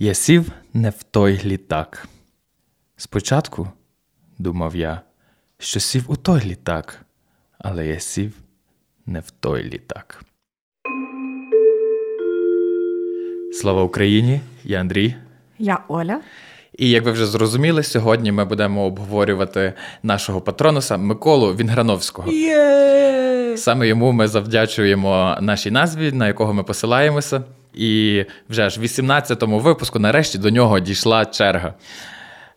Я сів не в той літак. Спочатку думав я, що сів у той літак, але я сів не в той літак. Слава Україні! Я Андрій. Я Оля. І як ви вже зрозуміли, сьогодні ми будемо обговорювати нашого патронуса Миколу Вінграновського. Є! Саме йому ми завдячуємо нашій назві, на якого ми посилаємося. І вже ж в 18-му випуску нарешті до нього дійшла черга.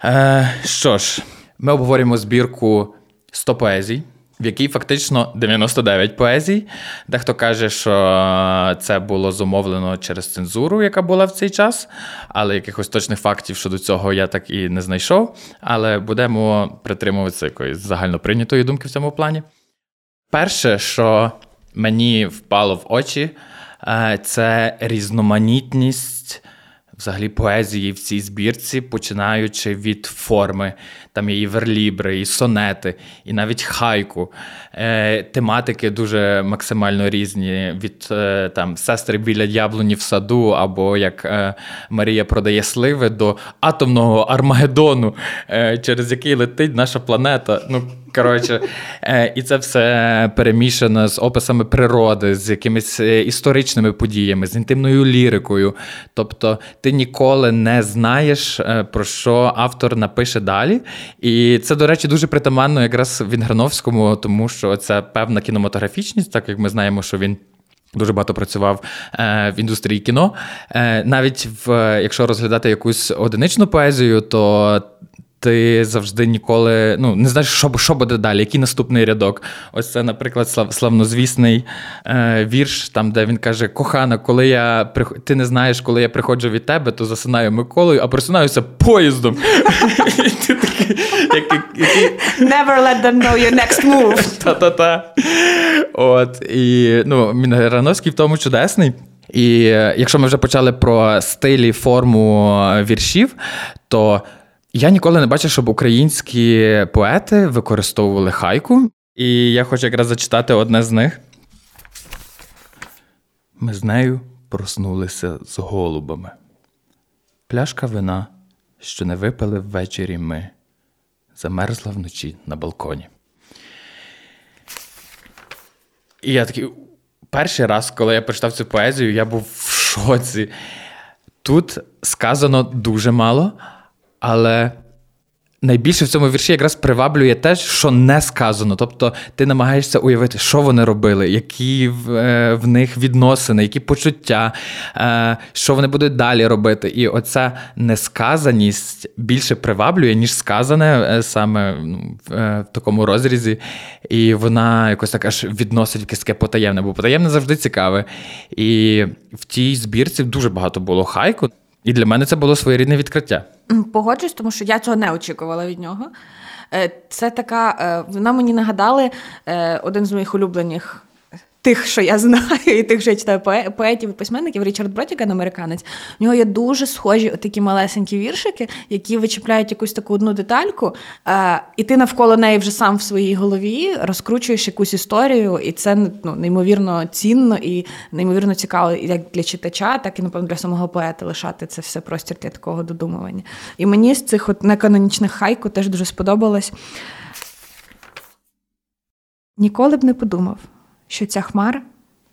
Е, Що ж, ми обговорюємо збірку 100 поезій, в якій фактично 99 поезій. Дехто каже, що це було зумовлено через цензуру, яка була в цей час, але якихось точних фактів щодо цього я так і не знайшов. Але будемо притримуватися якоїсь загальноприйнятої думки в цьому плані. Перше, що мені впало в очі, це різноманітність взагалі поезії в цій збірці, починаючи від форми. Там є і верлібри, і сонети, і навіть хайку. Е, Тематики дуже максимально різні: від е, там сестри біля яблуні в саду, або як е, Марія продає сливи до атомного Армагеддону, е, через який летить наша планета. Ну, Коротше, е, і це все перемішано з описами природи, з якимись е, історичними подіями, з інтимною лірикою. Тобто ти ніколи не знаєш, е, про що автор напише далі. І це, до речі, дуже притаманно якраз Вінграновському, тому що це певна кінематографічність, так як ми знаємо, що він. Дуже багато працював е, в індустрії кіно. Е, навіть в якщо розглядати якусь одиничну поезію, то ти завжди ніколи ну, не знаєш, що що буде далі, який наступний рядок. Ось це, наприклад, слав, славнозвісний е, вірш, там, де він каже: Кохана, коли я ти не знаєш, коли я приходжу від тебе, то засинаю Миколою, а просинаюся поїздом. Never let them know your next move. Та-та-та. От, І ну, Мінграновський в тому чудесний. І е, якщо ми вже почали про стилі, форму віршів, то я ніколи не бачив, щоб українські поети використовували хайку, і я хочу якраз зачитати одне з них. Ми з нею проснулися з голубами. Пляшка вина, що не випили ввечері ми, замерзла вночі на балконі. І я такий перший раз, коли я прочитав цю поезію, я був в шоці. Тут сказано дуже мало. Але найбільше в цьому вірші якраз приваблює те, що не сказано. Тобто ти намагаєшся уявити, що вони робили, які в, е, в них відносини, які почуття, е, що вони будуть далі робити. І оця несказаність більше приваблює, ніж сказане е, саме ну, в, в такому розрізі. І вона якось так аж відносить якесь таке потаємне, бо потаємне завжди цікаве. І в тій збірці дуже багато було хайку. І для мене це було своєрідне відкриття. Погоджуюсь, тому що я цього не очікувала від нього. Е, це така, е, вона мені нагадали е, один з моїх улюблених тих, що я знаю, і тих, що я читаю поетів і письменників, Річард Бротіган, американець, у нього є дуже схожі такі малесенькі віршики, які вичіпляють якусь таку одну детальку, е, і ти навколо неї вже сам в своїй голові розкручуєш якусь історію, і це ну, неймовірно цінно і неймовірно цікаво як для читача, так і напевно для самого поета лишати це все простір для такого додумування. І мені з цих от неканонічних хайку теж дуже сподобалось. Ніколи б не подумав що ця хмара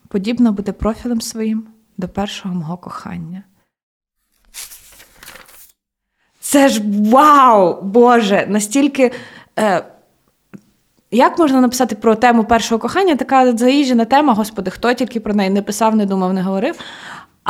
подібна буде профілем своїм до першого мого кохання. Це ж вау! Боже! Настільки. Е, Як можна написати про тему першого кохання? Така заїжджена тема, господи, хто тільки про неї не писав, не думав, не говорив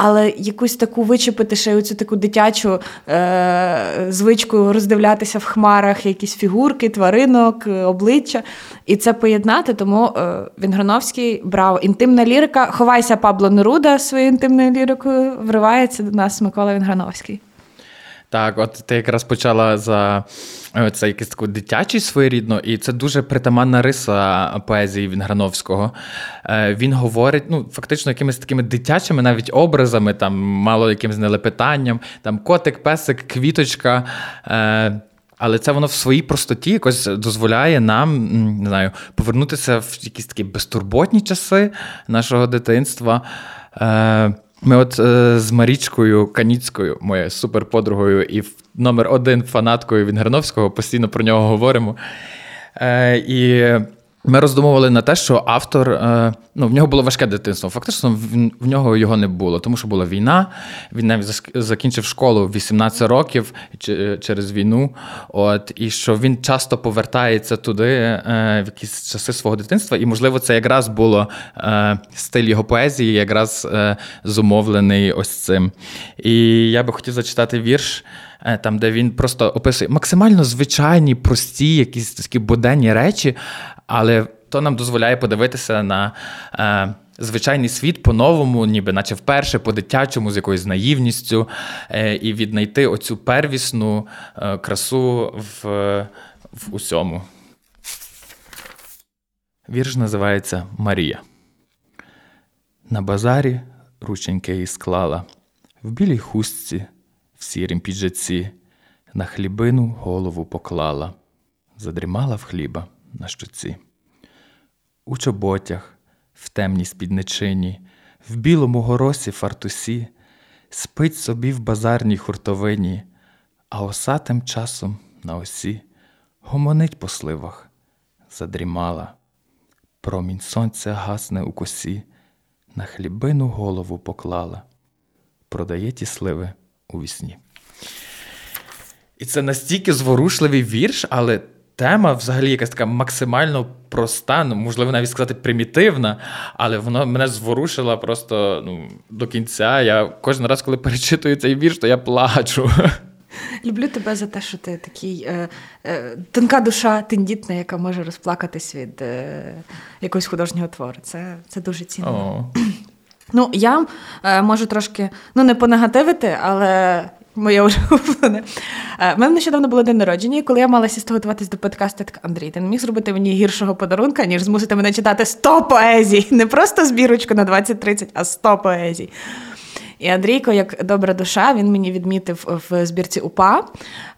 але якусь таку вичепити ще оцю таку дитячу е, звичку роздивлятися в хмарах якісь фігурки, тваринок, е, обличчя. І це поєднати. Тому е, Вінграновський брав інтимна лірика. Ховайся, Пабло Неруда своєю інтимною лірикою, вривається до нас Микола Вінграновський. Так, от ти якраз почала за е, це якийсь такий дитячий своєрідно, і це дуже притаманна риса поезії Вінграновського. Е, він говорить, ну, фактично, якимись такими дитячими навіть образами, там мало якимось нелепетанням, там котик, песик, квіточка. Е, але це воно в своїй простоті якось дозволяє нам не знаю, повернутися в якісь такі безтурботні часи нашого дитинства. Ми от е, з Марічкою Каніцькою, моєю суперподругою і номер один фанаткою Вінгерновського, постійно про нього говоримо. Е, І ми роздумували на те, що автор е, ну, в нього було важке дитинство. Фактично, в, нього його не було, тому що була війна. Він навіть закінчив школу 18 років через війну. От, І що він часто повертається туди е, в якісь часи свого дитинства. І, можливо, це якраз було е, стиль його поезії, якраз зумовлений ось цим. І я би хотів зачитати вірш. Там, де він просто описує максимально звичайні, прості, якісь такі буденні речі, але то нам дозволяє подивитися на е, звичайний світ по-новому, ніби наче вперше, по-дитячому, з якоюсь наївністю, е, і віднайти оцю первісну е, красу в, в усьому. Вірш називається Марія. На базарі рученьки її склала, в білій хустці, в сірім піджаці, на хлібину голову поклала, задрімала в хліба на щоці. У чоботях, в темній спідничині, в білому горосі фартусі, спить собі в базарній хуртовині, а оса тим часом на осі гомонить по сливах, задрімала. Промінь сонця гасне у косі, на хлібину голову поклала, продає ті сливи у вісні. І це настільки зворушливий вірш, але тема взагалі якась така максимально проста, ну, можливо, навіть сказати, примітивна, але воно мене зворушило просто ну, до кінця. Я кожен раз, коли перечитую цей вірш, то я плачу. Люблю тебе за те, що ти такий е, е, тонка душа, тендітна, яка може розплакатись від е, якогось художнього твору. Це це дуже цінно. Oh. Ну, я е, можу трошки ну, не понегативити, але моє улюблене. Е, мене нещодавно було день народження, і коли я мала сісти готуватись до подкасту, я така Андрій, ти не міг зробити мені гіршого подарунка, ніж змусити мене читати 100 поезій. Не просто збірочку на 20-30, а 100 поезій. І Андрійко, як добра душа, він мені відмітив в збірці УПА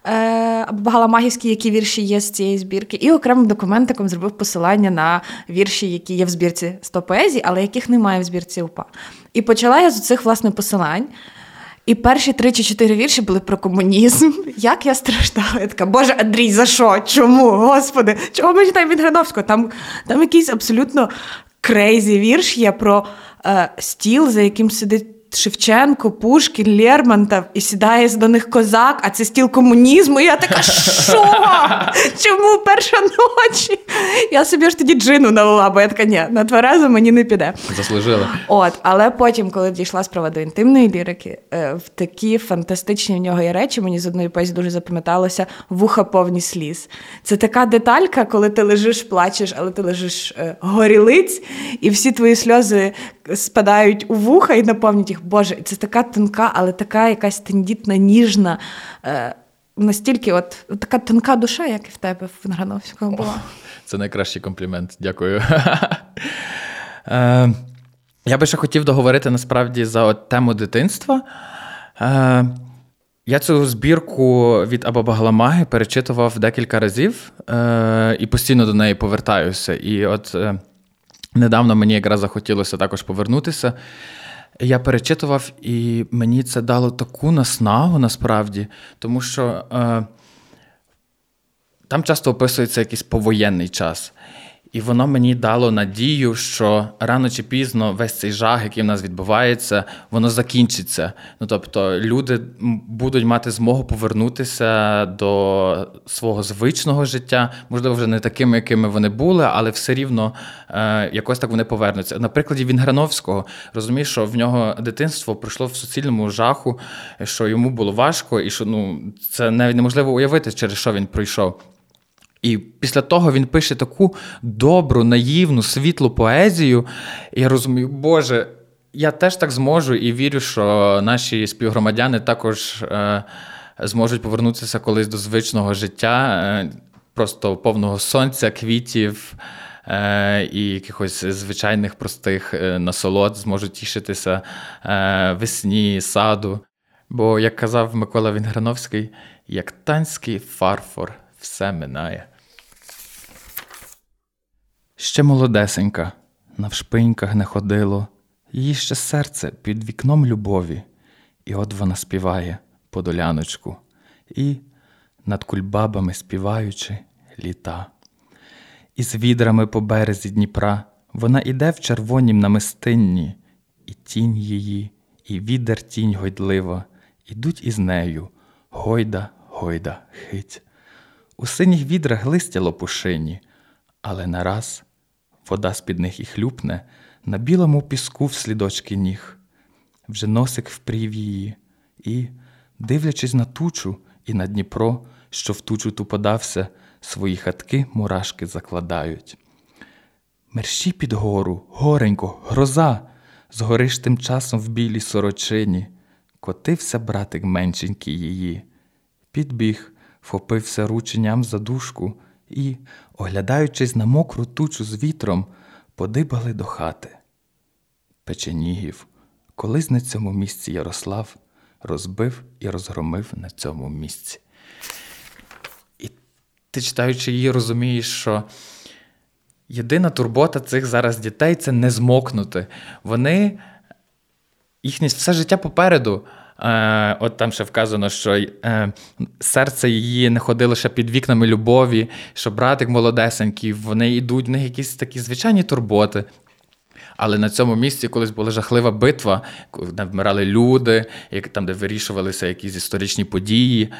е, Багаламагівські, які вірші є з цієї збірки, і окремим документиком зробив посилання на вірші, які є в збірці 100 поезій, але яких немає в збірці УПА. І почала я з цих власне посилань. І перші три чи чотири вірші були про комунізм. Як я страждала? Я така, Боже, Андрій, за що? Чому? Господи, чого ми читаємо від Грановського? Там там якийсь абсолютно crazy вірш є про е, стіл, за яким сидить Шевченко, Пушкін, Лермонтов, і сідає до них козак, а це стіл комунізму. І я така, що? Чому перша ночі? Я собі ж тоді джину налила, бо я така, ні, на тверезу мені не піде. Заслужила. От, Але потім, коли дійшла справа до інтимної лірики, е, в такі фантастичні в нього є речі, мені з одної поезії дуже запам'яталося вуха повні сліз. Це така деталька, коли ти лежиш, плачеш, але ти лежиш е, горілиць, і всі твої сльози спадають у вуха і наповнюють їх. Боже, це така тонка, але така якась тендітна, ніжна. Е, Настільки, от, от така тонка душа, як і в тебе в Венграновського була. Це найкращий комплімент. Дякую. Е, я би ще хотів договорити насправді за от тему дитинства. Е, я цю збірку від Абабагламаги перечитував декілька разів е, і постійно до неї повертаюся. І от недавно мені якраз захотілося також повернутися. Я перечитував, і мені це дало таку наснагу насправді, тому що е, там часто описується якийсь повоєнний час. І воно мені дало надію, що рано чи пізно весь цей жах, який в нас відбувається, воно закінчиться. Ну тобто, люди будуть мати змогу повернутися до свого звичного життя, можливо, вже не такими, якими вони були, але все рівно е, якось так вони повернуться. На прикладі Вінграновського розумієш, що в нього дитинство пройшло в суцільному жаху, що йому було важко, і що ну це навіть неможливо уявити, через що він пройшов. І після того він пише таку добру, наївну, світлу поезію. І я розумію, Боже, я теж так зможу і вірю, що наші співгромадяни також е, зможуть повернутися колись до звичного життя, е, просто повного сонця, квітів е, і якихось звичайних простих е, насолод, зможуть тішитися е, весні, саду. Бо, як казав Микола Вінграновський, як танський фарфор все минає. Ще молодесенька, навшпиньках не ходило, її ще серце під вікном любові, і от вона співає подоляночку, і над кульбабами співаючи літа. Із відрами по березі Дніпра вона іде в червонім намистинні, і тінь її, і відер тінь гойдлива, ідуть із нею гойда, гойда, хить. У синіх відрах листя лопушині, але нараз вода з під них і хлюпне на білому піску в слідочки ніг, вже носик впрів її, і, дивлячись на тучу і на Дніпро, що в тучу ту подався, свої хатки мурашки закладають. Мерщі під гору, горенько, гроза, згориш тим часом в білій сорочині, котився братик меншенький її, підбіг, вхопився рученням за дужку і, оглядаючись на мокру тучу з вітром, подибали до хати. Печенігів, колись на цьому місці Ярослав розбив і розгромив на цьому місці. І ти, читаючи її, розумієш, що єдина турбота цих зараз дітей це не змокнути. Вони їхнє все життя попереду. Е, От там ще вказано, що е, серце її не ходило ще під вікнами любові, що братик молодесенький, вони йдуть, в них якісь такі звичайні турботи. Але на цьому місці колись була жахлива битва, де вмирали люди, там, де вирішувалися якісь історичні події.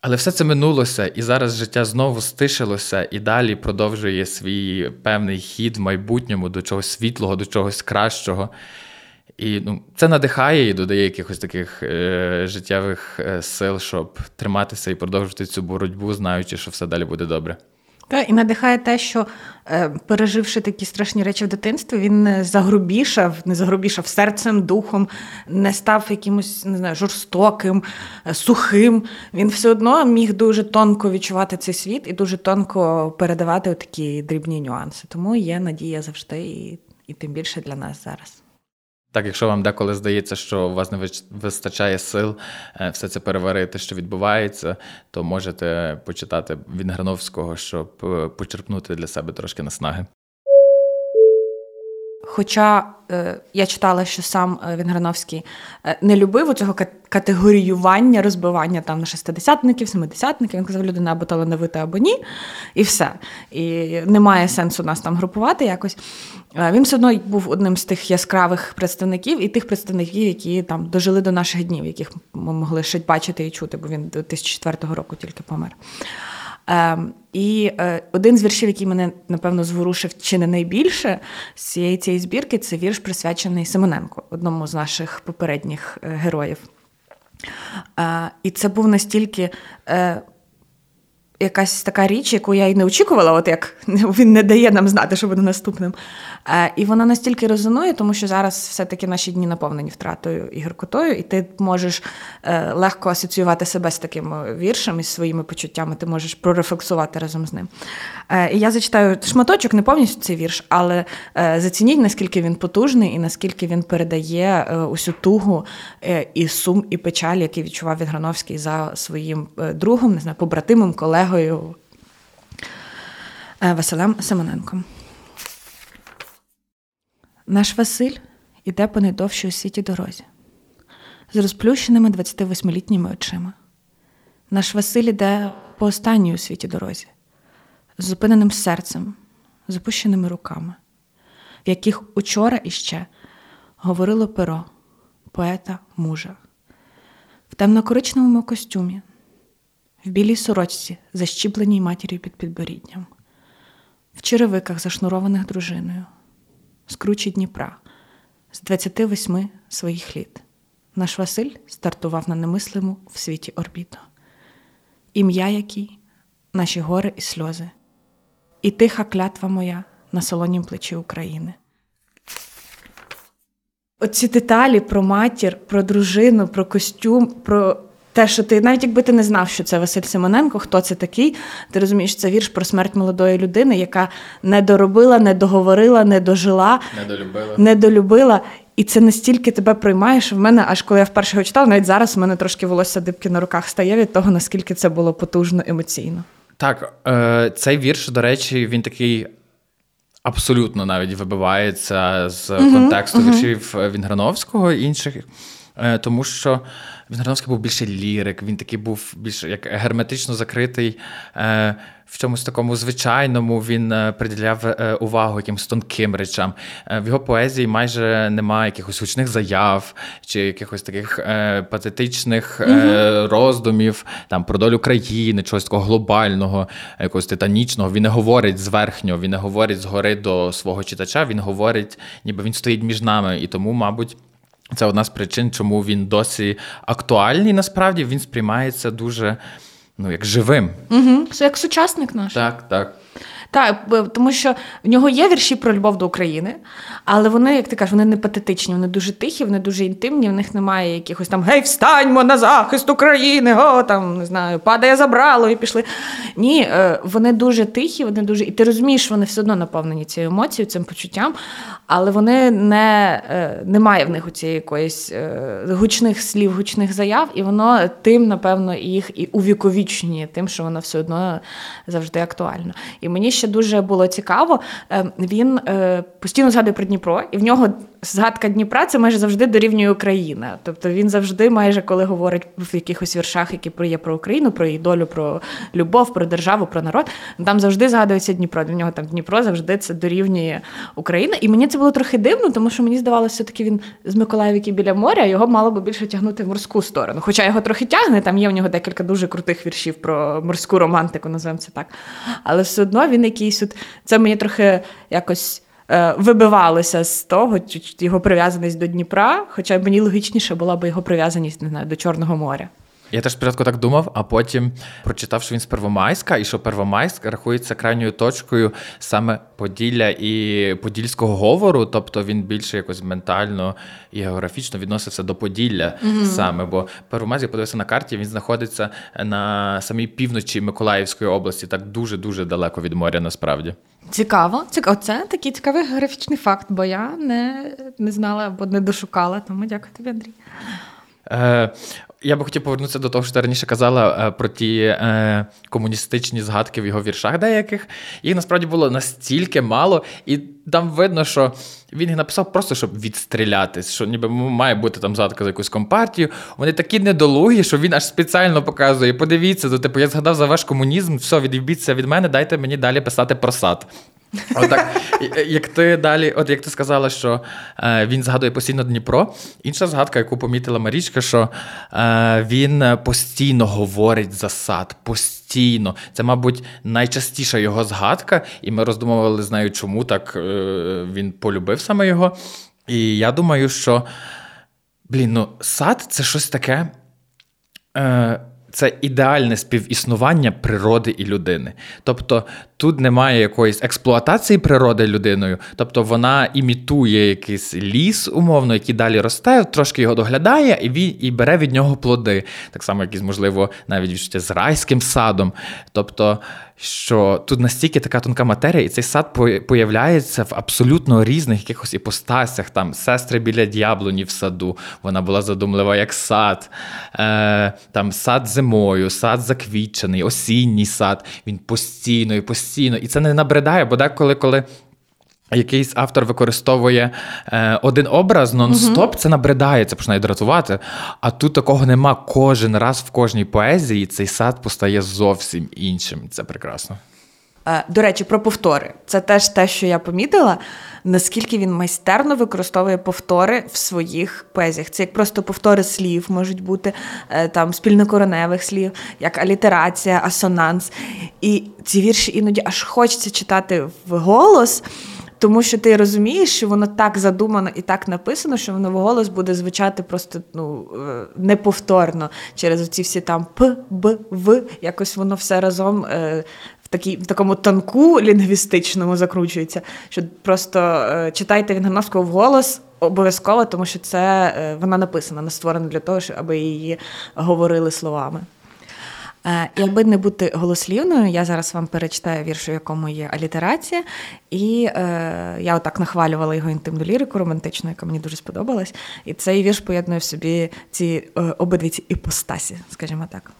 Але все це минулося, і зараз життя знову стишилося і далі продовжує свій певний хід в майбутньому до чогось світлого, до чогось кращого. І ну, це надихає і додає якихось таких е, життєвих е, сил, щоб триматися і продовжувати цю боротьбу, знаючи, що все далі буде добре. Так, і надихає те, що е, переживши такі страшні речі в дитинстві, він не загрубішав, не загрубішав серцем, духом, не став якимось не знаю, жорстоким, е, сухим. Він все одно міг дуже тонко відчувати цей світ і дуже тонко передавати такі дрібні нюанси. Тому є надія завжди, і, і тим більше для нас зараз. Так, якщо вам деколи здається, що у вас не вистачає сил е, все це переварити, що відбувається, то можете почитати від Грановського, щоб е, почерпнути для себе трошки наснаги. Хоча е, я читала, що сам е, Вінграновський е, не любив цього категоріювання, розбивання там на шестидесятників, семидесятників. Він казав, людина або талановита, або ні, і все. І немає сенсу нас там групувати якось. Він все одно був одним з тих яскравих представників і тих представників, які там дожили до наших днів, яких ми могли ще бачити і чути, бо він до 2004 року тільки помер. Ем, і е, один з віршів, який мене, напевно, зворушив чи не найбільше з цієї цієї збірки, це вірш, присвячений Симоненку, одному з наших попередніх е, героїв. Е, і це був настільки якась така річ, яку я й не очікувала, от як він не дає нам знати, що буде наступним. Е, і вона настільки резонує, тому що зараз все-таки наші дні наповнені втратою і гіркотою, і ти можеш е, легко асоціювати себе з таким віршем і своїми почуттями, ти можеш прорефлексувати разом з ним. Е, і я зачитаю шматочок, не повністю цей вірш, але зацініть, наскільки він потужний і наскільки він передає усю тугу і сум, і печаль, який відчував Відграновський за своїм другом, не знаю, побратимом, колегою колегою е, Василем Симоненком. Наш Василь іде по найдовшій у світі дорозі з розплющеними 28-літніми очима. Наш Василь іде по останній у світі дорозі, з зупиненим серцем, з опущеними руками, в яких учора іще говорило перо, поета мужа, в темнокоричневому костюмі, в білій сорочці, защіпленій матір'ю під підборідням, в черевиках, зашнурованих дружиною, з кручі Дніпра, з 28 своїх літ. Наш Василь стартував на немислиму в світі орбіту. Ім'я який наші гори і сльози, і тиха клятва моя на солонім плечі України. Оці деталі про матір, про дружину, про костюм, про те, що ти, навіть якби ти не знав, що це Василь Симоненко, хто це такий, ти розумієш, це вірш про смерть молодої людини, яка не доробила, не договорила, не дожила, недолюбила. недолюбила. І це настільки тебе приймає, що в мене, аж коли я вперше його читала, навіть зараз в мене трошки волосся дибки на руках стає від того, наскільки це було потужно емоційно. Так, е, цей вірш, до речі, він такий абсолютно навіть вибивається з контексту uh-huh, віршів Вінграновського і інших. Е, тому що Вінграновський був більше лірик, він такий був більш як герметично закритий е, в чомусь такому звичайному. Він е, приділяв увагу якимось тонким речам. В його поезії майже немає якихось гучних заяв чи якихось таких патетичних mm роздумів там про долю країни, чогось такого глобального, якогось титанічного. Він не говорить зверхньо, він не говорить згори до свого читача. Він говорить, ніби він стоїть між нами, і тому, мабуть. Це одна з причин, чому він досі актуальний. Насправді він сприймається дуже ну, як живим. Угу. Як сучасник наш. Так, так. Так, тому що в нього є вірші про любов до України, але вони, як ти кажеш, вони не патетичні, вони дуже тихі, вони дуже інтимні. В них немає якихось там гей, встаньмо на захист України, о, там не знаю, падає забрало і пішли. Ні, е, вони дуже тихі, вони дуже. І ти розумієш, вони все одно наповнені цією емоцією, цим почуттям, але вони не е, немає в них у цієї якоїсь е, гучних слів, гучних заяв, і воно тим, напевно, їх і увіковічнює, тим, що воно все одно завжди актуально. І мені ще дуже було цікаво. Ем, він е, постійно згадує про Дніпро, і в нього згадка Дніпра це майже завжди дорівнює Україна. Тобто він завжди, майже коли говорить в якихось віршах, які є про Україну, про її долю, про любов, про державу, про народ. Там завжди згадується Дніпро. Для нього там Дніпро завжди це дорівнює Україна. І мені це було трохи дивно, тому що мені здавалося, все-таки він з Миколаївки біля моря, його мало би більше тягнути в морську сторону. Хоча його трохи тягне, там є в нього декілька дуже крутих віршів про морську романтику, називаємо це так. Але все одно він якийсь от це мені трохи якось. Е, вибивалося з того, його прив'язаність до Дніпра, хоча мені логічніше була б його прив'язаність не знаю, до Чорного моря. Я теж спочатку так думав, а потім прочитав, що він з Первомайська, і що Первомайськ рахується крайньою точкою саме Поділля і Подільського говору, тобто він більше якось ментально і географічно відносився до Поділля mm-hmm. саме. Бо Первомайськ, я подивився на карті, він знаходиться на самій півночі Миколаївської області, так дуже дуже далеко від моря, насправді. Цікаво, цікаво. Це такий цікавий географічний факт, бо я не не знала або не дошукала. Тому дякую тобі, Андрій. Е, Я би хотів повернутися до того, що ти раніше казала е, про ті е, комуністичні згадки в його віршах деяких. Їх насправді було настільки мало, і там видно, що він їх написав просто, щоб відстрілятись, що ніби має бути там згадка за якусь компартію. Вони такі недолугі, що він аж спеціально показує. Подивіться, то типу, я згадав за ваш комунізм, все, відібіться від мене, дайте мені далі писати про сад. Отак, як ти далі, от як ти сказала, що е, він згадує постійно Дніпро, інша згадка, яку помітила Марічка, що е, він постійно говорить за сад, постійно. Це, мабуть, найчастіша його згадка, і ми роздумували з нею, чому так е, він полюбив саме його. І я думаю, що блін, ну, сад це щось таке. Е, це ідеальне співіснування природи і людини. Тобто тут немає якоїсь експлуатації природи людиною, тобто вона імітує якийсь ліс, умовно, який далі росте, трошки його доглядає і він, і бере від нього плоди. Так само, якісь, можливо, навіть відчуття з райським садом. Тобто що тут настільки така тонка матерія, і цей сад появляється в абсолютно різних якихось іпостасях. Там сестри біля д'яблоні в саду, вона була задумлива як сад, Е, там сад зимою, сад заквічений, осінній сад. Він постійно і постійно. І це не набридає, бо деколи, коли якийсь автор використовує е, один образ нон-стоп, uh це набридає, це починає дратувати. А тут такого нема кожен раз в кожній поезії цей сад постає зовсім іншим. Це прекрасно. Е, до речі, про повтори. Це теж те, що я помітила, наскільки він майстерно використовує повтори в своїх поезіях. Це як просто повтори слів можуть бути е, там спільнокороневих слів, як алітерація, асонанс. І ці вірші іноді аж хочеться читати в голос. Тому що ти розумієш, що воно так задумано і так написано, що воно в голос буде звучати просто ну, е, неповторно через оці всі там П, Б, В. Якось воно все разом е, такій, в такому танку лінгвістичному закручується. Що просто е, читайте Вінгановського вголос обов'язково, тому що це вона написана, не створена для того, аби її говорили словами. Е, аби не бути голослівною, я зараз вам перечитаю вірш, у якому є алітерація, і е, я отак нахвалювала його інтимну лірику романтичну, яка мені дуже сподобалась. І цей вірш поєднує в собі ці е, обидві ці іпостасі, скажімо так.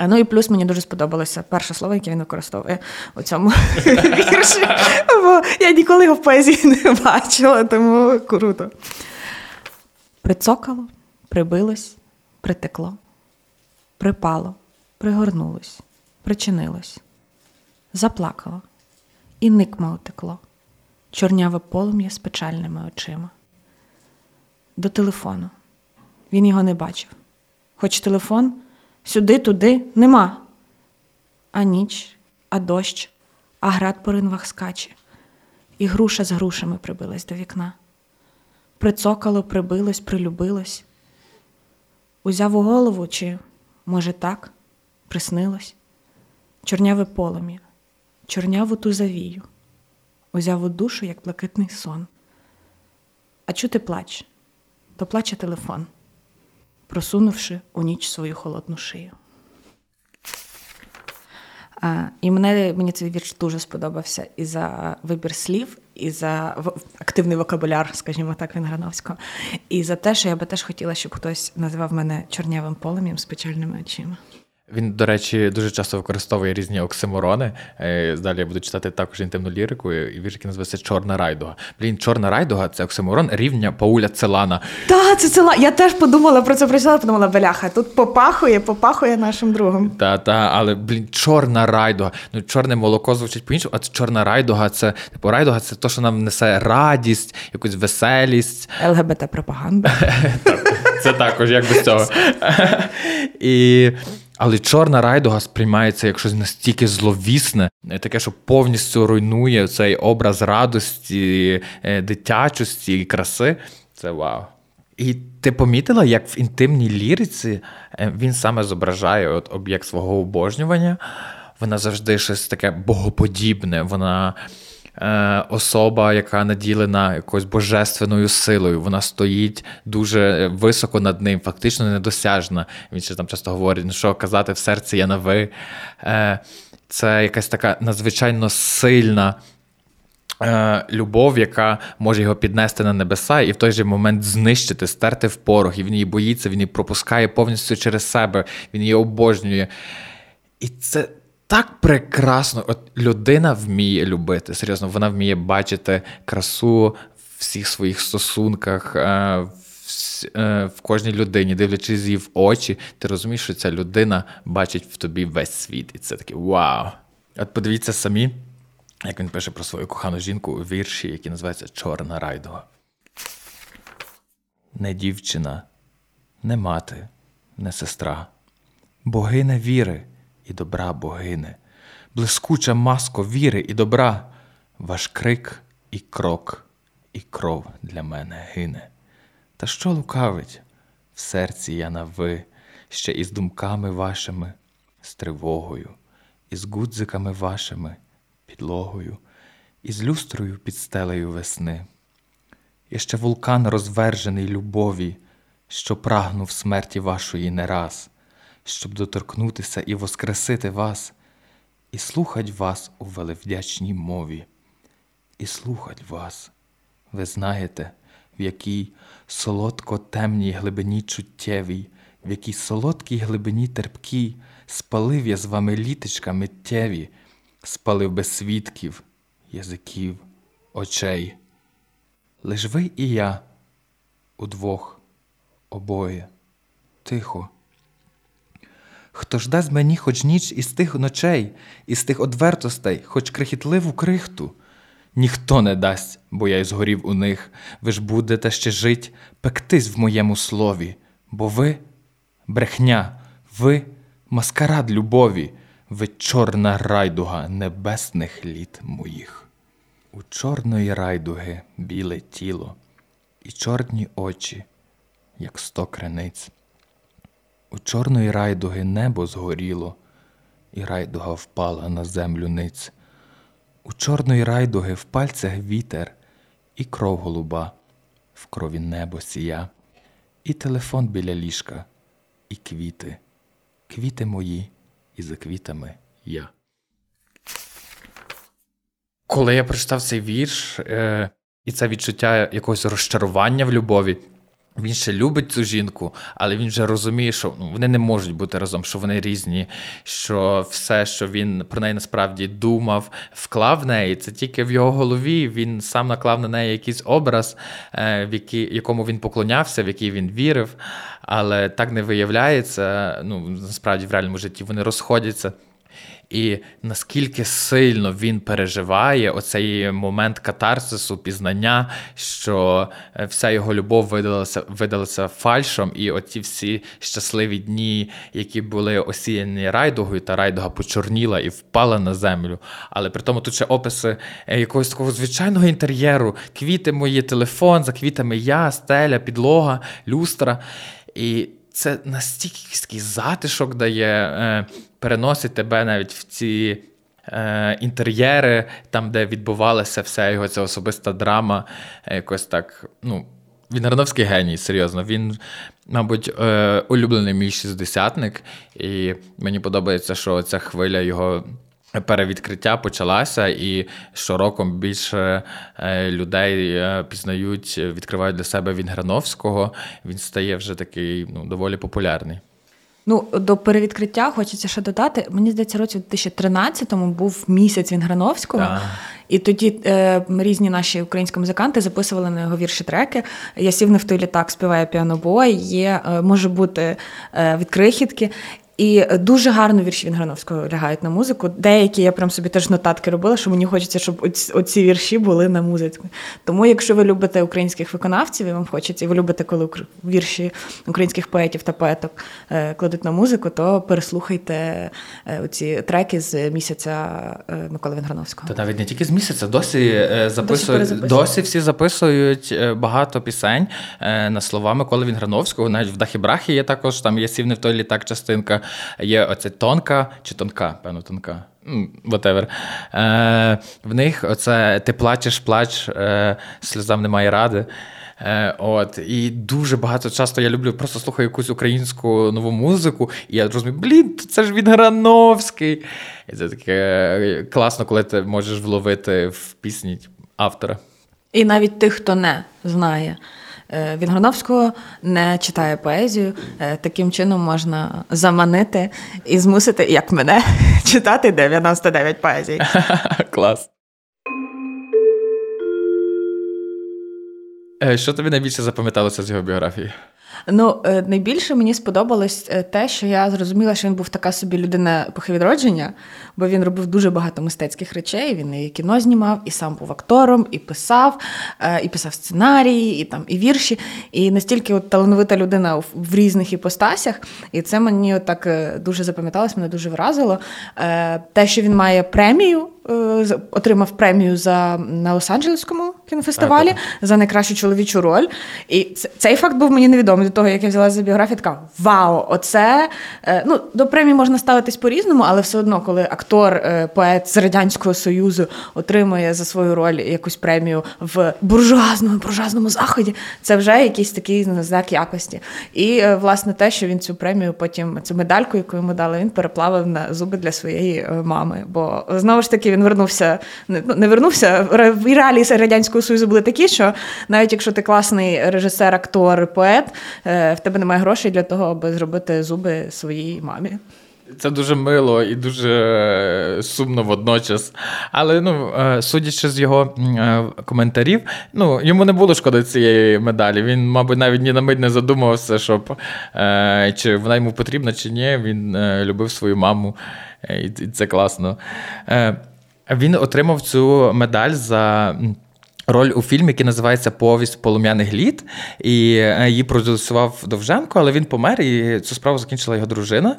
Ну і плюс мені дуже сподобалося перше слово, яке він використовує у цьому вірші. Бо я ніколи його в поезії не бачила, тому круто. Прицокало, прибилось, притекло, припало, пригорнулось, причинилось, заплакало, і никма утекло, чорняве полум'я з печальними очима. До телефону. Він його не бачив. Хоч телефон сюди, туди нема. А ніч, а дощ, а град по ринвах скаче, і груша з грушами прибилась до вікна. Прицокало, прибилось, прилюбилось. Узяв у голову, чи, може, так, приснилось, чорняве полум'я, чорняву ту завію, узяв у душу, як блакитний сон. А чути плач, то плаче телефон просунувши у ніч свою холодну шию. А, І мене, мені цей вірш дуже сподобався і за вибір слів, і за активний вокабуляр, скажімо так, Вінграновського, і за те, що я би теж хотіла, щоб хтось називав мене чорнявим полем'ям з печальними очима. Він, до речі, дуже часто використовує різні оксиморони. Е, далі я буду читати також інтимну лірику, і вірш, який називається Чорна райдуга. Блін, чорна райдуга це оксиморон рівня Пауля Целана. Так, це Целан. Я теж подумала про це прочитала, подумала, бляха, тут попахує, попахує нашим другом. Та, та, але блін, чорна райдуга. Ну, чорне молоко звучить по-іншому, а чорна райдуга це типу райдуга це те, що нам несе радість, якусь веселість. ЛГБТ-пропаганда. Це також як без цього. І але чорна райдуга сприймається як щось настільки зловісне, таке, що повністю руйнує цей образ радості, е, дитячості і краси. Це вау. І ти помітила, як в інтимній ліриці е, він саме зображає от об'єкт свого обожнювання. Вона завжди щось таке богоподібне. Вона Е, особа, яка наділена якоюсь божественною силою. Вона стоїть дуже високо над ним, фактично недосяжна. Він ще там часто говорить, ну що казати в серці я на ви. Е, це якась така надзвичайно сильна. Е, любов, яка може його піднести на небеса, і в той же момент знищити, стерти в порох. І він її боїться, він її пропускає повністю через себе, він її обожнює. І це так прекрасно. От людина вміє любити. Серйозно, вона вміє бачити красу в всіх своїх стосунках, е, е, в кожній людині, дивлячись її в очі, ти розумієш, що ця людина бачить в тобі весь світ. І це таке вау. От подивіться самі, як він пише про свою кохану жінку у вірші, який називається Чорна райдуга. Не дівчина, не мати, не сестра, богиня віри і добра богине, блискуча маско віри і добра, ваш крик і крок, і кров для мене гине. Та що лукавить в серці я на ви, ще із думками вашими, з тривогою, із гудзиками вашими, підлогою, із люстрою під стелею весни. І ще вулкан розвержений любові, що прагнув смерті вашої не раз щоб доторкнутися і воскресити вас, і слухать вас у велевдячній мові, і слухать вас. Ви знаєте, в якій солодко темній глибині чуттєвій, в якій солодкій глибині терпкій спалив я з вами літочка миттєві, спалив без свідків, язиків, очей. Лиш ви і я удвох, обоє, тихо. Хто ж дасть мені хоч ніч із тих ночей, із тих одвертостей, хоч крихітливу крихту? Ніхто не дасть, бо я й згорів у них. Ви ж будете ще жить, пектись в моєму слові, бо ви брехня, ви маскарад любові, ви чорна райдуга небесних літ моїх. У чорної райдуги біле тіло, і чорні очі, як сто криниць. У чорної райдуги небо згоріло, і райдуга впала на землю ниць. У чорної райдуги в пальцях вітер, і кров голуба, в крові небо сія, і телефон біля ліжка, і квіти, квіти мої, і за квітами я. Коли я прочитав цей вірш, е, і це відчуття якогось розчарування в любові. Він ще любить цю жінку, але він вже розуміє, що ну, вони не можуть бути разом, що вони різні, що все, що він про неї насправді думав, вклав в неї, це тільки в його голові. Він сам наклав на неї якийсь образ, е, в який, якому він поклонявся, в який він вірив, але так не виявляється. Ну, насправді в реальному житті вони розходяться. І наскільки сильно він переживає оцей момент катарсису, пізнання, що е, вся його любов видалася видалася фальшом, і оці всі щасливі дні, які були осіяні райдугою, та райдуга почорніла і впала на землю. Але при тому тут ще описи е, якогось такого звичайного інтер'єру, квіти мої, телефон, за квітами я, стеля, підлога, люстра. І це настільки затишок дає, е, переносить тебе навіть в ці е, інтер'єри, там, де відбувалася вся його ця особиста драма. Е, якось так. ну, Він Грановський геній, серйозно. Він, мабуть, улюблений мій шістдесятник, і мені подобається, що ця хвиля його перевідкриття почалася, і щороком більше е, людей е, пізнають, відкривають для себе Вінграновського. Він стає вже такий ну, доволі популярний. Ну, до перевідкриття хочеться ще додати. Мені здається, році 2013-му був місяць Вінграновського, да. і тоді е, різні наші українські музиканти записували на його вірші треки. Я сів не в той літак, співає піанобой, є, е, може бути е, від крихітки. І дуже гарно вірші Вінграновського лягають на музику. Деякі я прям собі теж нотатки робила, що мені хочеться, щоб оці вірші були на музиці. Тому, якщо ви любите українських виконавців, і вам хочеться, і ви любите, коли вірші українських поетів та поеток е, кладуть на музику, то переслухайте е, оці треки з місяця е, Миколи Вінграновського. Та навіть не тільки з місяця, досі записують досі, досі всі записують багато пісень на слова Миколи Вінграновського. Навіть в Дахі-Брахі є також там є сів не в той літак частинка є оце тонка чи тонка, певно, тонка. Whatever. Е, В них оце ти плачеш, плач, е, сльозам немає ради. Е, От, І дуже багато часто я люблю, просто слухаю якусь українську нову музику, і я розумію, блін, це ж він Грановський. І це таке е, класно, коли ти можеш вловити в пісні автора. І навіть тих, хто не знає. Е, Вінграновського не читає поезію. Е, таким чином можна заманити і змусити, як мене, читати 99 поезій. Клас. Е, що тобі найбільше запам'яталося з його біографії? Ну, найбільше мені сподобалось те, що я зрозуміла, що він був така собі людина епохи відродження, бо він робив дуже багато мистецьких речей. Він і кіно знімав, і сам був актором, і писав, е, і писав сценарії, і там і вірші. І настільки от талановита людина в різних іпостасях. І це мені так е, дуже запам'яталось, мене дуже вразило. Е, те, що він має премію. Отримав премію за на Лос-Анджелеському кінофестивалі так, так. за найкращу чоловічу роль. І цей факт був мені невідомий до того, як я взяла за біографію. Така вау, оце ну до премії можна ставитись по-різному, але все одно, коли актор, е, поет з радянського союзу отримує за свою роль якусь премію в буржуазному буржуазному заході. Це вже якийсь такий знак якості. І е, власне те, що він цю премію потім цю медальку, яку йому дали, він переплавив на зуби для своєї е, мами. Бо знову ж таки він вернувся, не ну, вернувся в реалії радянського союзу були такі, що навіть якщо ти класний режисер, актор, поет, в тебе немає грошей для того, аби зробити зуби своїй мамі. Це дуже мило і дуже е, сумно водночас. Але ну, е, судячи з його е, коментарів, ну, йому не було шкоди цієї медалі. Він, мабуть, навіть ні на мить не задумувався, щоб чи вона йому потрібна, чи ні. Він любив свою маму, і це класно. Він отримав цю медаль за. Роль у фільмі, який називається Повість полум'яних літ, і її продюсував Довженко, але він помер, і цю справу закінчила його дружина.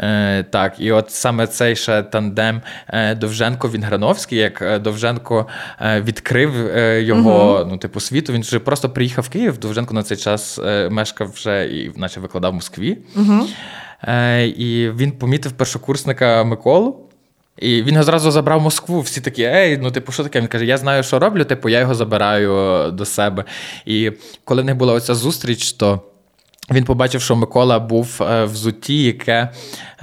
Е, Так, і от саме цей ще тандем е, Довженко-Вінграновський, як е, Довженко відкрив його угу. ну, типу, світу. Він вже просто приїхав в Київ. Довженко на цей час мешкав вже і наче викладав в Москві. Угу. І він помітив першокурсника Миколу. І він його зразу забрав в Москву. Всі такі, ей, ну типу, що таке? Він каже: Я знаю, що роблю, типу, я його забираю до себе. І коли в них була оця зустріч, то. Він побачив, що Микола був е, в зуті, яке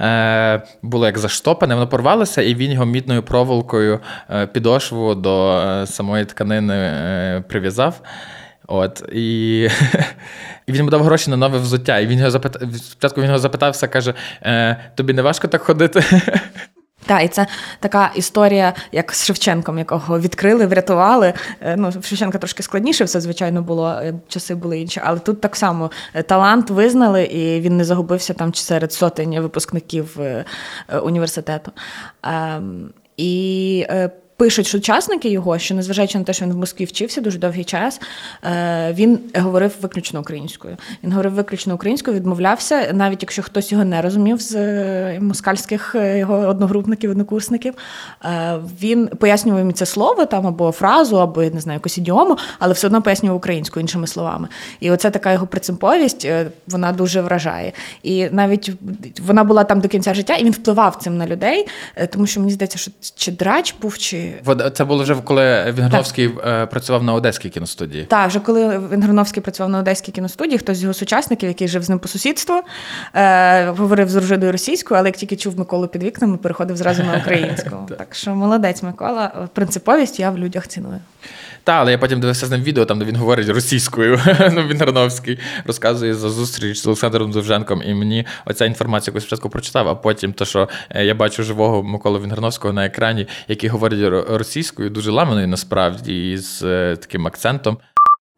е, було як заштопане, воно порвалося, і він його мідною проволокою е, підошву до самої тканини прив'язав. От, І і він йому дав гроші на нове взуття. І він його запитав, спочатку він його запитався, каже: тобі не важко так ходити? Так, і це така історія, як з Шевченком, якого відкрили, врятували. Е, ну, Шевченка трошки складніше, все, звичайно, було, е, часи були інші. Але тут так само е, талант визнали, і він не загубився там серед сотень випускників університету. Ем, і Пишуть сучасники його, що незважаючи на те, що він в Москві вчився дуже довгий час, е, він говорив виключно українською. Він говорив виключно українською, відмовлявся, навіть якщо хтось його не розумів з е, москальських е, його одногрупників, однокурсників. Він пояснював їм це слово там або фразу, або я не знаю, якусь ідіому, але все одно пояснював українською іншими словами. І оце така його принциповість, вона дуже вражає. І навіть вона була там до кінця життя, і він впливав цим на людей, тому що мені здається, що чи драч був, чи. Це було вже коли Вінграновський так. працював на Одеській кіностудії. Так, вже коли Вінграновський працював на Одеській кіностудії, хтось з його сучасників, який жив з ним по сусідству, е, говорив з дружиною російською, але як тільки чув Миколу під вікнами, переходив зразу на українську. Так що молодець Микола. Принциповість я в людях ціную. Так, але я потім дивився з ним відео, там де він говорить російською. ну, Він Грановський розказує за зустріч з Олександром Довженком, і мені оця інформація якось спочатку прочитав, а потім то, що е, я бачу живого Миколу Вінграновського на екрані, який говорить російською, дуже ламаною насправді, і з е, таким акцентом.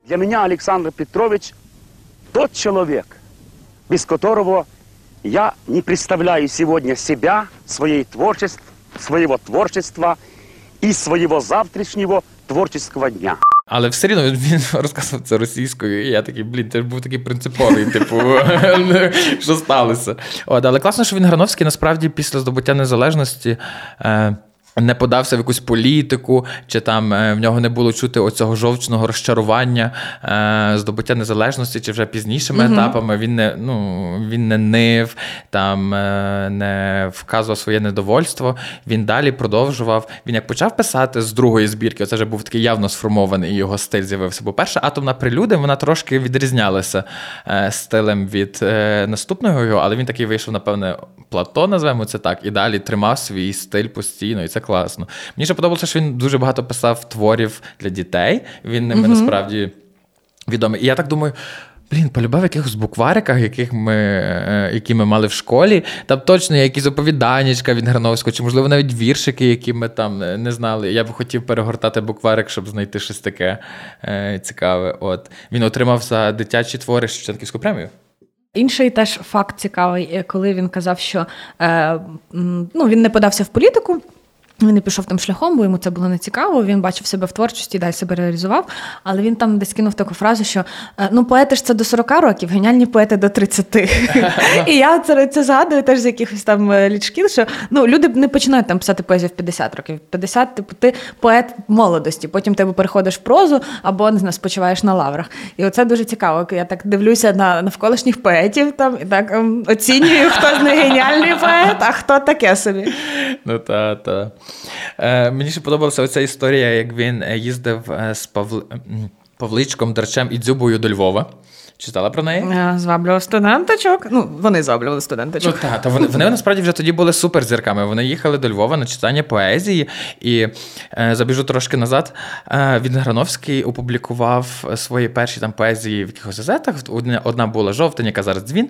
Для мене Олександр Петрович тот чоловік, без которого я не представляю сьогодні себе, своєї творчества, своєго творчества і свого завтрашнього творчого дня. Але все рівно він розказував це російською, і я такий, блін, ти ж був такий принциповий, типу, що сталося. От, Але класно, що він Грановський насправді після здобуття незалежності. Е, не подався в якусь політику, чи там е, в нього не було чути оцього жовчного розчарування, е, здобуття незалежності, чи вже пізнішими mm-hmm. етапами він не ну, він не нив, там е, не вказував своє недовольство. Він далі продовжував. Він як почав писати з другої збірки, оце вже був такий явно сформований і його стиль з'явився. Бо перша атомна прелюдя вона трошки відрізнялася стилем від наступного його, але він такий вийшов, напевне, плато, назвемо це так, і далі тримав свій стиль постійно. І це класно. Мені ще подобалося, що він дуже багато писав творів для дітей. Він ними mm-hmm. насправді відомий. І я так думаю. Блін, полюбав якихось буквариках, яких ми, е, які ми мали в школі. Там точно є якісь оповіданнячка від Грановського, чи, можливо, навіть віршики, які ми там е, не знали. Я б хотів перегортати букварик, щоб знайти щось таке е, цікаве. От. Він отримав за дитячі твори Шевченківську премію. Інший теж факт цікавий, коли він казав, що е, ну, він не подався в політику. Він не пішов тим шляхом, бо йому це було не цікаво. Він бачив себе в творчості, далі себе реалізував. Але він там десь кинув таку фразу, що е, ну поети ж це до 40 років, геніальні поети до 30. І я це це згадую теж з якихось там е, лічків, що ну люди не починають там писати поезію в 50 років. 50, типу, ти поет молодості, потім тебе переходиш в прозу або не знаю, спочиваєш на лаврах. І оце дуже цікаво. Я так дивлюся на навколишніх поетів там і так ем, оцінюю, хто з них геніальний поет, а хто таке собі. Ну та та. Е, Мені ще подобалася оця історія, як він е, їздив е, з Павли... Павличком, Дарчем і Дзюбою до Львова. Читала про неї? Зваблював студенточок. Ну, вони зваблювали студенточок. Ну, так, та вони, вони насправді вже тоді були суперзірками. Вони їхали до Львова на читання поезії. І е, забіжу трошки назад. Е, Він Грановський опублікував свої перші там поезії в якихось газетах. Одна, одна була жовтень, яка зараз дзвін.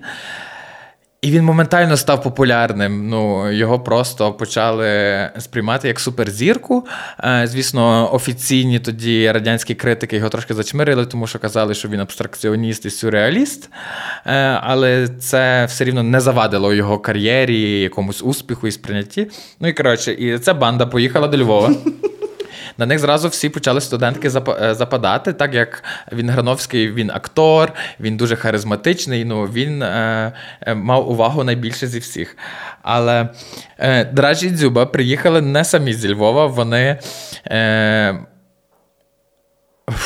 І він моментально став популярним. Ну, Його просто почали сприймати як суперзірку. Е, звісно, офіційні тоді радянські критики його трошки зачмирили, тому що казали, що він абстракціоніст і сюрреаліст. Е, але це все рівно не завадило його кар'єрі, якомусь успіху і сприйнятті. Ну і коротше, і ця банда поїхала до Львова. На них зразу всі почали студентки е, западати, так як він Грановський, він актор, він дуже харизматичний. Ну він е, е, мав увагу найбільше зі всіх. Але е, Дражі Дзюба приїхали не самі зі Львова, вони. Е,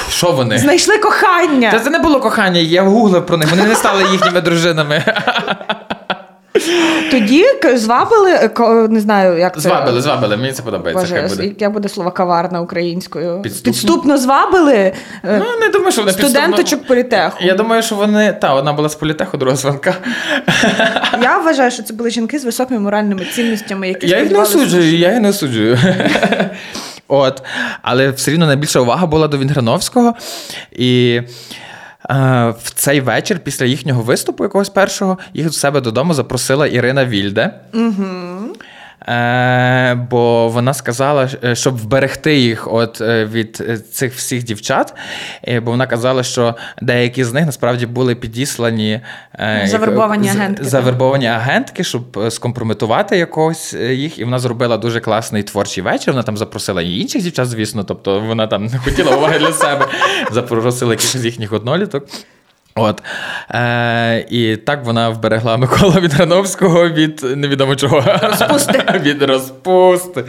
що вони? Знайшли кохання. Та це не було кохання, я гуглив про них, вони не стали їхніми дружинами. Тоді звабили, не знаю, як це. Звабили, звабили, мені це подобається. Боже, буде. Яке буде слово каварна українською? Підступно, Підступно звабили е, ну, не думаю, що вони студенточок підступно... політеху. Я думаю, що вони. Та, одна була з політеху, друга з ВНК. Я вважаю, що це були жінки з високими моральними цінностями, які Я їх не осуджую, я їх не осуджую. От, Але все рівно найбільша увага була до Вінграновського. І в цей вечір, після їхнього виступу, якогось першого, їх до себе додому запросила Ірина Вільде. Угу. Е, Бо вона сказала, е, щоб вберегти їх от е, від цих всіх дівчат. Бо вона казала, що деякі з них насправді були підіслані завербовані агентки. Завербовані агентки, щоб скомпрометувати якогось їх. І вона зробила дуже класний творчий вечір. Вона там запросила і інших дівчат, звісно. Тобто вона там не хотіла уваги для себе. Запросила якихось їхніх одноліток. От. Е, І так вона вберегла Микола Відграновського від невідомо чого. Розпусти. Від розпусти.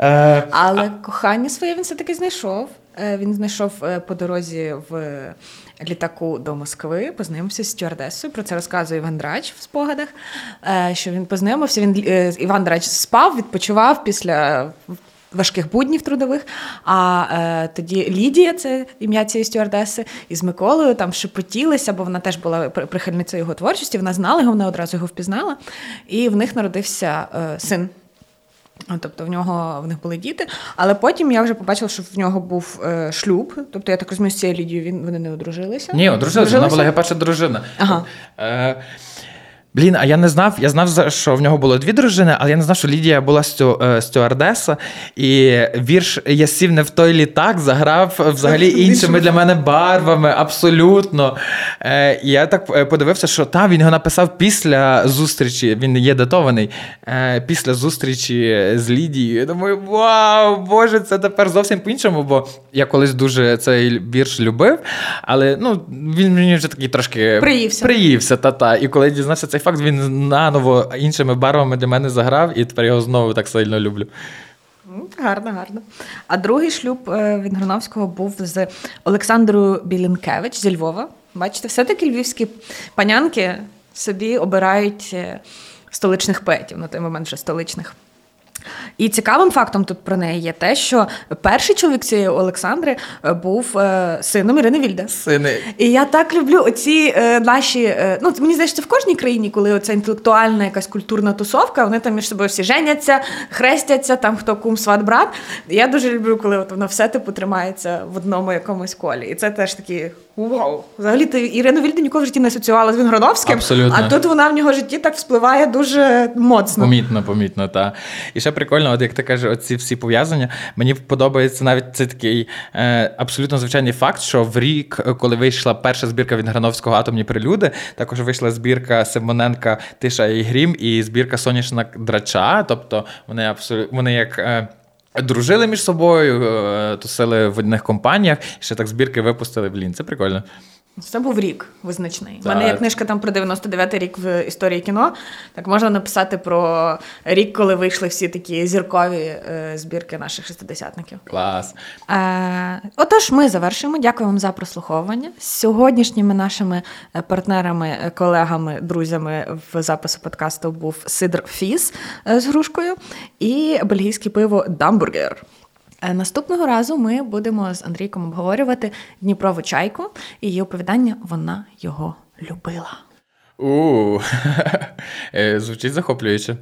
Е, Але кохання своє він все-таки знайшов. Е, він знайшов е, по дорозі в літаку до Москви, познайомився з стюардесою. Про це розказує Іван Драч в спогадах. Е, що він познайомився. Він Іван Драч спав, відпочивав після важких буднів трудових. А е, тоді Лідія, це ім'я цієї стюардеси, із Миколою там шепотілися, бо вона теж була прихильницею його творчості. Вона знала його, вона одразу його впізнала, і в них народився е, син. Тобто в нього в них були діти, але потім я вже побачила, що в нього був е, шлюб. Тобто, я так розумію, з цією Лідією він вони не одружилися. Ні, одружилися, вона була його перша дружина. Ага. Е, Блін, а я не знав. Я знав, що в нього було дві дружини, але я не знав, що Лідія була стю, е, стюардеса, і вірш Я сів не в той літак заграв взагалі іншими для мене барвами. Абсолютно. Е, Я так е, подивився, що там він його написав після зустрічі. Він є датований е, після зустрічі з Лідією. Я думаю, вау, Боже, це тепер зовсім по-іншому, бо я колись дуже цей вірш любив, але ну, він мені вже такий трошки приївся. приївся та-та. І коли дізнався цей факт він наново іншими барвами для мене заграв, і тепер його знову так сильно люблю. Гарно, гарно. А другий шлюб від Грановського був з Олександрою Білінкевич зі Львова. Бачите, все-таки львівські панянки собі обирають е, столичних поетів на той момент вже столичних. І цікавим фактом тут про неї є те, що перший чоловік цієї Олександри е, був е, сином Ірини Вільде. Сини. І я так люблю оці е, наші. Е, ну мені здається, в кожній країні, коли оця інтелектуальна якась культурна тусовка, вони там між собою всі женяться, хрестяться, там хто кум сват брат. Я дуже люблю, коли от воно все типу тримається в одному якомусь колі. І це теж такі вау. Взагалі ти Ірину Вільде ніколи в житті не асоціювала з Вінграновським, Абсолютно. а тут вона в нього житті так вспливає дуже моцно. Помітно, помітно, так. І ще прикольно, от як ти кажеш, оці всі пов'язання. Мені подобається навіть цей такий е, абсолютно звичайний факт, що в рік, коли вийшла перша збірка від Грановського атомні прилюди, також вийшла збірка Симоненка Тиша і Грім і збірка Сонячна Драча. Тобто вони абсолютно вони як. Е, Дружили між собою, е, тусили в одних компаніях, ще так збірки випустили. Блін, це прикольно. Це був рік визначний. У мене є книжка там про 99-й рік в історії кіно. Так можна написати про рік, коли вийшли всі такі зіркові е, збірки наших шестидесятників. Клас. Е, Отож, ми завершуємо. Дякую вам за прослуховування. З сьогоднішніми нашими е, партнерами, е, колегами, друзями в запису подкасту був Сидр Фіс е, з грушкою і бельгійське пиво Дамбургер. Е, наступного разу ми будемо з Андрійком обговорювати Дніпрову чайку і її оповідання вона його любила. У е, звучить захоплююче.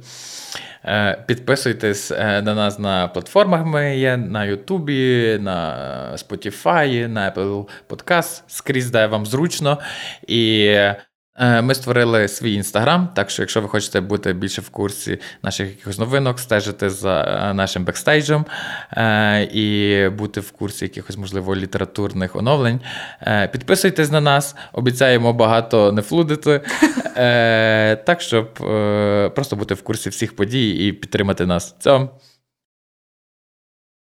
Е, підписуйтесь на нас на платформах. Ми є на Ютубі, на Spotify, на Apple Podcast, скрізь де вам зручно. І ми створили свій інстаграм, так що, якщо ви хочете бути більше в курсі наших якихось новинок, стежити за е, нашим бекстейджем е, і бути в курсі якихось, можливо, літературних оновлень, підписуйтесь на нас, обіцяємо багато не флудити, так щоб просто бути в курсі всіх подій і підтримати нас. Цьом.